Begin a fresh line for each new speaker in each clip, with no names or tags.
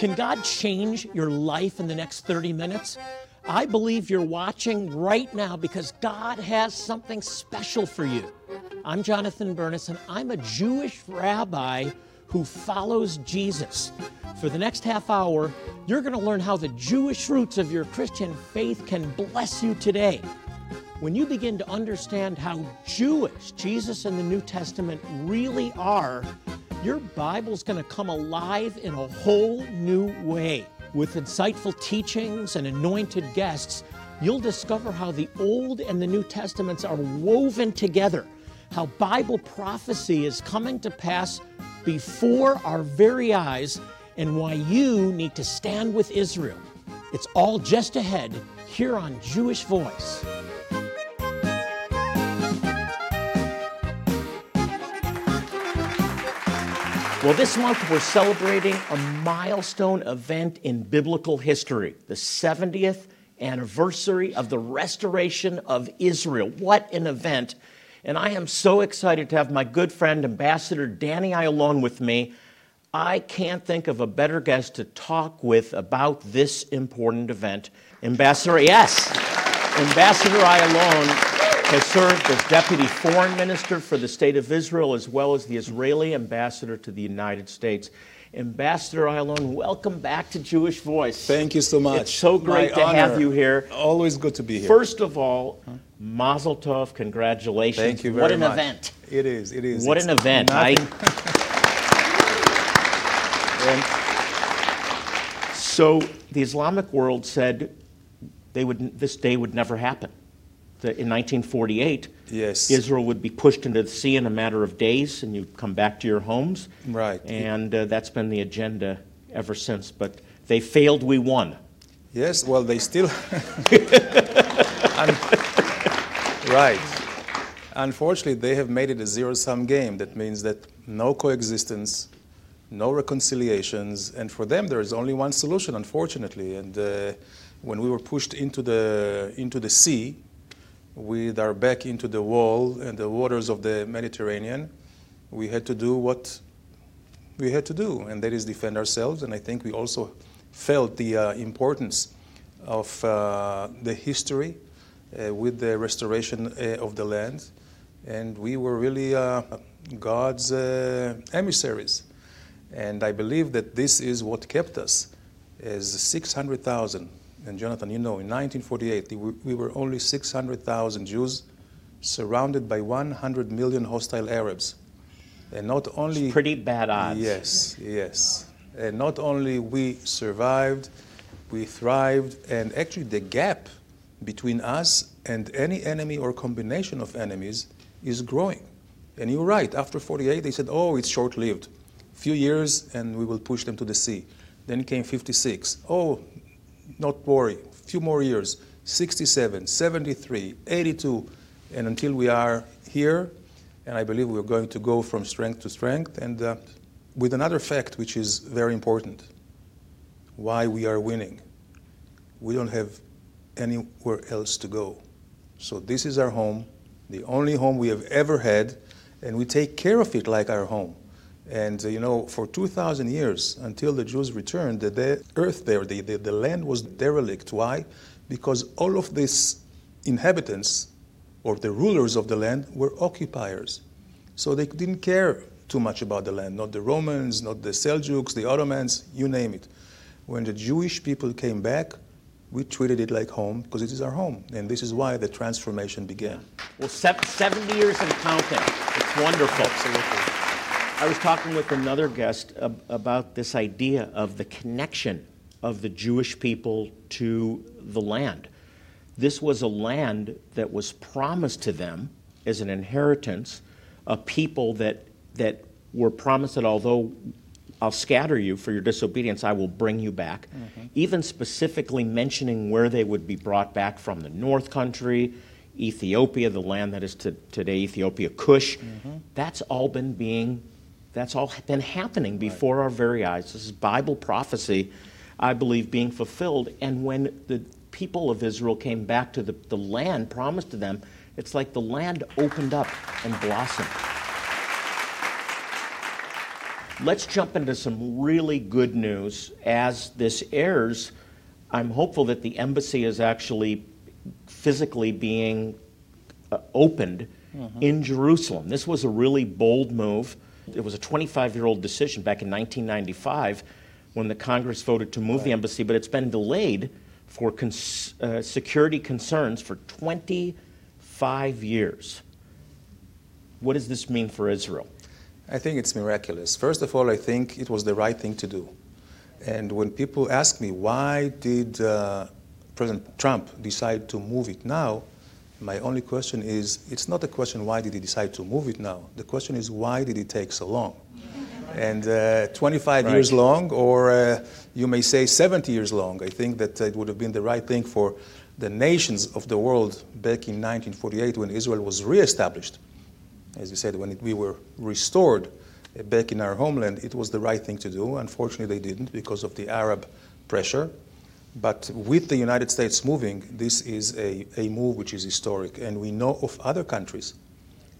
Can God change your life in the next 30 minutes? I believe you're watching right now because God has something special for you. I'm Jonathan Bernis, and I'm a Jewish rabbi who follows Jesus. For the next half hour, you're going to learn how the Jewish roots of your Christian faith can bless you today. When you begin to understand how Jewish Jesus and the New Testament really are, your Bible's going to come alive in a whole new way. With insightful teachings and anointed guests, you'll discover how the Old and the New Testaments are woven together, how Bible prophecy is coming to pass before our very eyes, and why you need to stand with Israel. It's all just ahead here on Jewish Voice. Well, this month we're celebrating a milestone event in biblical history, the 70th anniversary of the restoration of Israel. What an event! And I am so excited to have my good friend, Ambassador Danny Ayalon, with me. I can't think of a better guest to talk with about this important event. Ambassador, yes, Ambassador Ayalon has served as Deputy Foreign Minister for the State of Israel as well as the Israeli Ambassador to the United States. Ambassador Ayalon, welcome back to Jewish Voice.
Thank you so much.
It's so great
My
to
honor.
have you here.
Always good to be here.
First of all, Mazel Tov, congratulations.
Thank you very much.
What an
much.
event.
It is. It is.
What
It's
an event. I, And so the Islamic world said they would, this day would never happen. That in 1948,
Yes.
Israel would be pushed into the sea in a matter of days, and you'd come back to your homes.
Right.
And uh, that's been the agenda ever since. But they failed, we won.
Yes. Well, they still. Right. Unfortunately, they have made it a zero-sum game. That means that no coexistence, no reconciliations, and for them there is only one solution. Unfortunately, and uh, when we were pushed into the into the sea, with our back into the wall and the waters of the Mediterranean, we had to do what we had to do, and that is defend ourselves. And I think we also felt the uh, importance of uh, the history uh, with the restoration uh, of the land, and we were really uh, God's uh, emissaries. And I believe that this is what kept us as 600,000. And Jonathan, you know, in 1948, we we were only 600,000 Jews surrounded by 100 million hostile Arabs. And not only
Pretty bad odds.
Yes, yes. And not only we survived, we thrived, and actually the gap between us and any enemy or combination of enemies is growing. And you're right, after 48, they said, oh, it's short lived. A few years and we will push them to the sea. Then came 56. Oh, not worry, a few more years. 67, 73, 82, and until we are here, and I believe we're going to go from strength to strength. And uh, with another fact, which is very important why we are winning. We don't have anywhere else to go. So this is our home, the only home we have ever had, and we take care of it like our home. And uh, you know, for 2,000 years, until the Jews returned, the, the earth there, the, the, the land was derelict. Why? Because all of these inhabitants, or the rulers of the land, were occupiers. So they didn't care too much about the land, not the Romans, not the Seljuks, the Ottomans, you name it. When the Jewish people came back, we treated it like home because it is our home. And this is why the transformation began.
Well, 70 years and counting. It's wonderful.
Absolutely.
I was talking with another guest ab- about this idea of the connection of the Jewish people to the land. This was a land that was promised to them as an inheritance, a people that, that were promised that although I'll scatter you for your disobedience, I will bring you back. Mm-hmm. Even specifically mentioning where they would be brought back from the North Country, Ethiopia, the land that is to, today Ethiopia, Cush. Mm-hmm. That's all been being, that's all been happening before our very eyes. This is Bible prophecy, I believe, being fulfilled. And when the people of Israel came back to the, the land promised to them, it's like the land opened up and blossomed. Let's jump into some really good news. As this airs, I'm hopeful that the embassy is actually physically being uh, opened mm-hmm. in Jerusalem. This was a really bold move. It was a 25 year old decision back in 1995 when the Congress voted to move right. the embassy, but it's been delayed for cons- uh, security concerns for 25 years. What does this mean for Israel?
I think it's miraculous. First of all, I think it was the right thing to do. And when people ask me why did uh, President Trump decide to move it now, my only question is it's not a question why did he decide to move it now. The question is why did it take so long? and uh, 25 right. years long, or uh, you may say 70 years long. I think that it would have been the right thing for the nations of the world back in 1948 when Israel was reestablished. As you said, when it, we were restored uh, back in our homeland, it was the right thing to do. Unfortunately, they didn't because of the Arab pressure. But with the United States moving, this is a, a move which is historic. And we know of other countries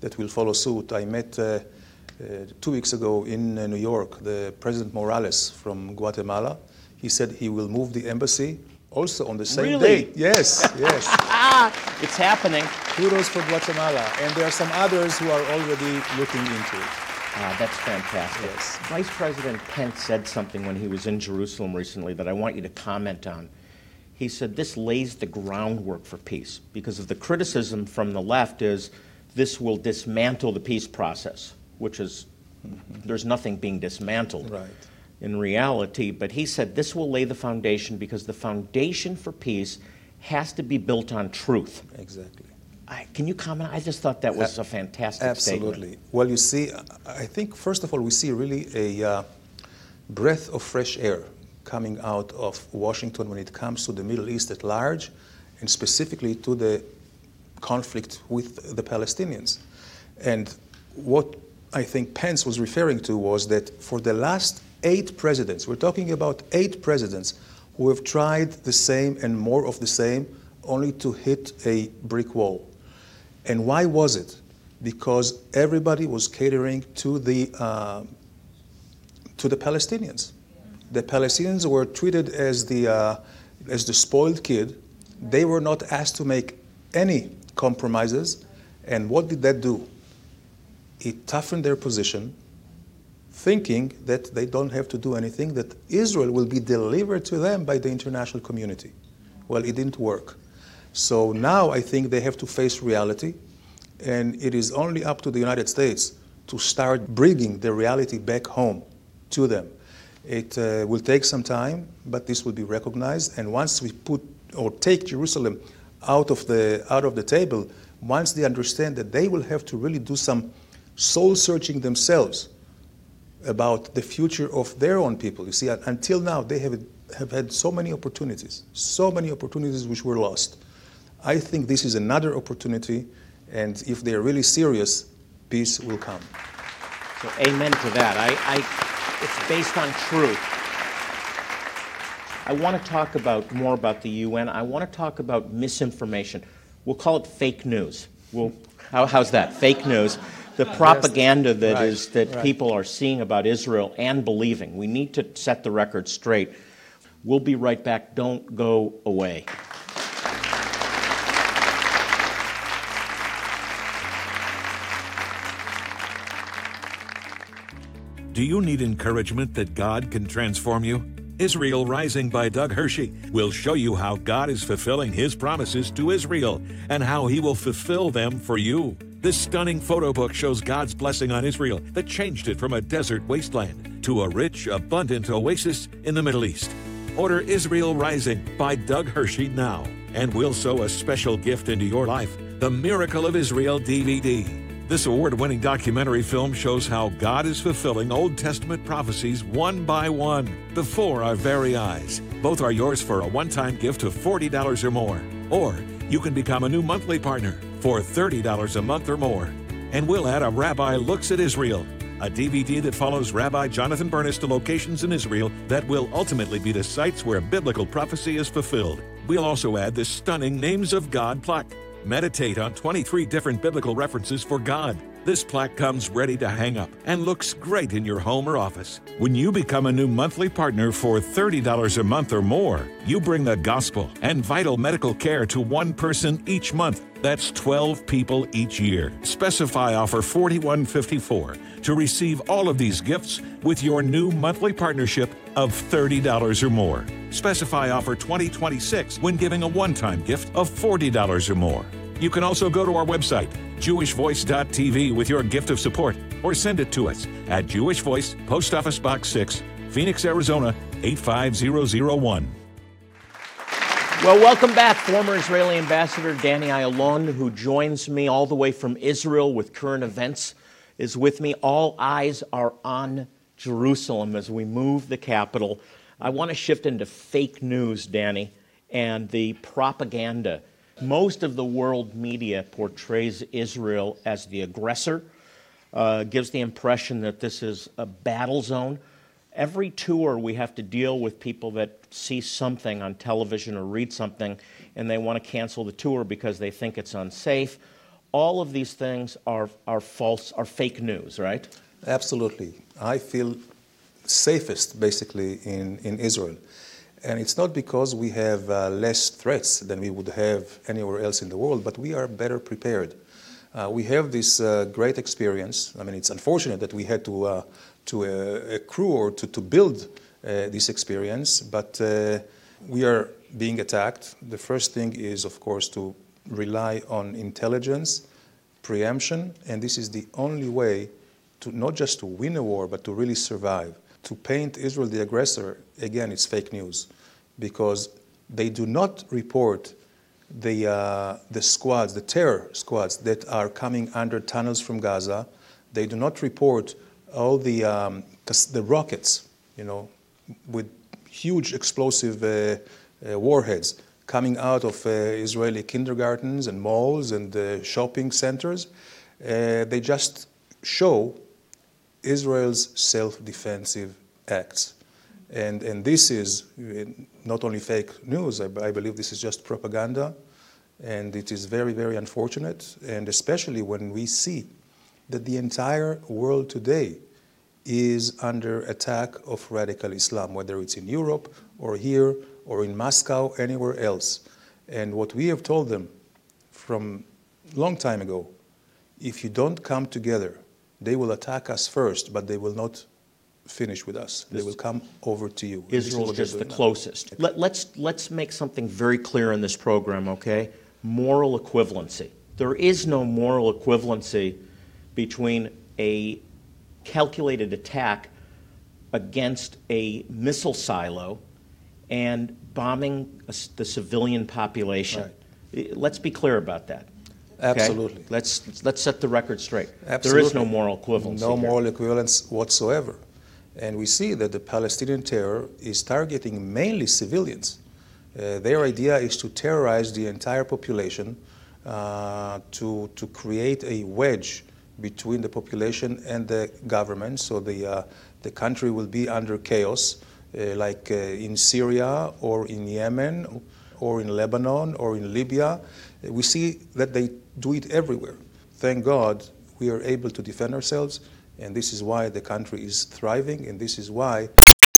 that will follow suit. I met uh, uh, two weeks ago in uh, New York the President Morales from Guatemala. He said he will move the embassy also on the same
really?
day. Yes, yes.
it's happening.
Kudos for Guatemala. And there are some others who are already looking into it.
Ah, that's fantastic.
Yes.
Vice President Pence said something when he was in Jerusalem recently that I want you to comment on. He said this lays the groundwork for peace because of the criticism from the left is this will dismantle the peace process, which is there's nothing being dismantled
right.
in reality. But he said this will lay the foundation because the foundation for peace has to be built on truth.
Exactly.
I, can you comment? I just thought that was a fantastic
Absolutely.
Statement.
Well, you see, I think first of all, we see really a uh, breath of fresh air coming out of Washington when it comes to the Middle East at large, and specifically to the conflict with the Palestinians. And what I think Pence was referring to was that for the last eight presidents, we're talking about eight presidents who have tried the same and more of the same, only to hit a brick wall. And why was it? Because everybody was catering to the, uh, to the Palestinians. The Palestinians were treated as the, uh, as the spoiled kid. They were not asked to make any compromises. And what did that do? It toughened their position, thinking that they don't have to do anything, that Israel will be delivered to them by the international community. Well, it didn't work. So now I think they have to face reality, and it is only up to the United States to start bringing the reality back home to them. It uh, will take some time, but this will be recognized. And once we put or take Jerusalem out of the out of the table, once they understand that they will have to really do some soul searching themselves about the future of their own people. You see, until now they have have had so many opportunities, so many opportunities which were lost. I think this is another opportunity, and if they're really serious, peace will come.
So, amen to that. I, I, it's based on truth. I want to talk about more about the UN. I want to talk about misinformation. We'll call it fake news. We'll, how, how's that? Fake news. The propaganda that right, is that right. people are seeing about Israel and believing. We need to set the record straight. We'll be right back. Don't go away.
Do you need encouragement that God can transform you? Israel Rising by Doug Hershey will show you how God is fulfilling His promises to Israel and how He will fulfill them for you. This stunning photo book shows God's blessing on Israel that changed it from a desert wasteland to a rich, abundant oasis in the Middle East. Order Israel Rising by Doug Hershey now, and we'll sow a special gift into your life the Miracle of Israel DVD. This award winning documentary film shows how God is fulfilling Old Testament prophecies one by one before our very eyes. Both are yours for a one time gift of $40 or more. Or you can become a new monthly partner for $30 a month or more. And we'll add a Rabbi Looks at Israel, a DVD that follows Rabbi Jonathan Bernis to locations in Israel that will ultimately be the sites where biblical prophecy is fulfilled. We'll also add this stunning Names of God plaque Meditate on 23 different biblical references for God. This plaque comes ready to hang up and looks great in your home or office. When you become a new monthly partner for $30 a month or more, you bring the gospel and vital medical care to one person each month. That's 12 people each year. Specify offer 4154 to receive all of these gifts with your new monthly partnership of $30 or more. Specify offer 2026 when giving a one time gift of $40 or more. You can also go to our website, jewishvoice.tv, with your gift of support or send it to us at Jewish Voice, Post Office Box 6, Phoenix, Arizona 85001.
Well, welcome back, former Israeli Ambassador Danny Ayalon, who joins me all the way from Israel with current events, is with me. All eyes are on Jerusalem as we move the capital. I want to shift into fake news, Danny, and the propaganda. Most of the world media portrays Israel as the aggressor, uh, gives the impression that this is a battle zone. Every tour, we have to deal with people that see something on television or read something and they want to cancel the tour because they think it's unsafe. All of these things are, are false, are fake news, right?
Absolutely. I feel safest basically in, in Israel. And it's not because we have uh, less threats than we would have anywhere else in the world, but we are better prepared. Uh, we have this uh, great experience. I mean, it's unfortunate that we had to, uh, to uh, accrue or to, to build uh, this experience, but we are being attacked. The first thing is, of course, to rely on intelligence, preemption, and this is the only way to not just to win a war, but to really survive. To paint Israel the aggressor, again, it's fake news because they do not report the, uh, the squads, the terror squads that are coming under tunnels from Gaza. They do not report all the, um, the rockets, you know, with huge explosive uh, uh, warheads coming out of uh, Israeli kindergartens and malls and uh, shopping centers. Uh, they just show Israel's self-defensive acts. And, and this is eh, not only fake news, I, I, believe this is just propaganda, and it is very, very unfortunate, and especially when we see that the entire world today is under attack of radical Islam, whether it's in Europe or here or in Moscow, anywhere else. And what we have told them from long time ago, if you don't come together they will attack us first, but they will not finish with us. They will come over to you.
Israel is just the closest. Let, let's, let's make something very clear in this program, okay? Moral equivalency. There is no moral equivalency between a calculated attack against a missile silo and bombing the civilian population. Right. Let's be clear about that.
Absolutely.
Okay? Let's, let's set the record straight. Absolutely. There is no moral equivalence.
No here. moral equivalence whatsoever. And we see that the Palestinian terror is targeting mainly civilians. Uh, their idea is to terrorize the entire population, uh, to, to create a wedge between the population and the government, so the, uh, the country will be under chaos, uh, like uh, in Syria or in Yemen or in Lebanon or in Libya. We see that they do it everywhere. Thank God we are able to defend ourselves, and this is why the country is thriving, and this is why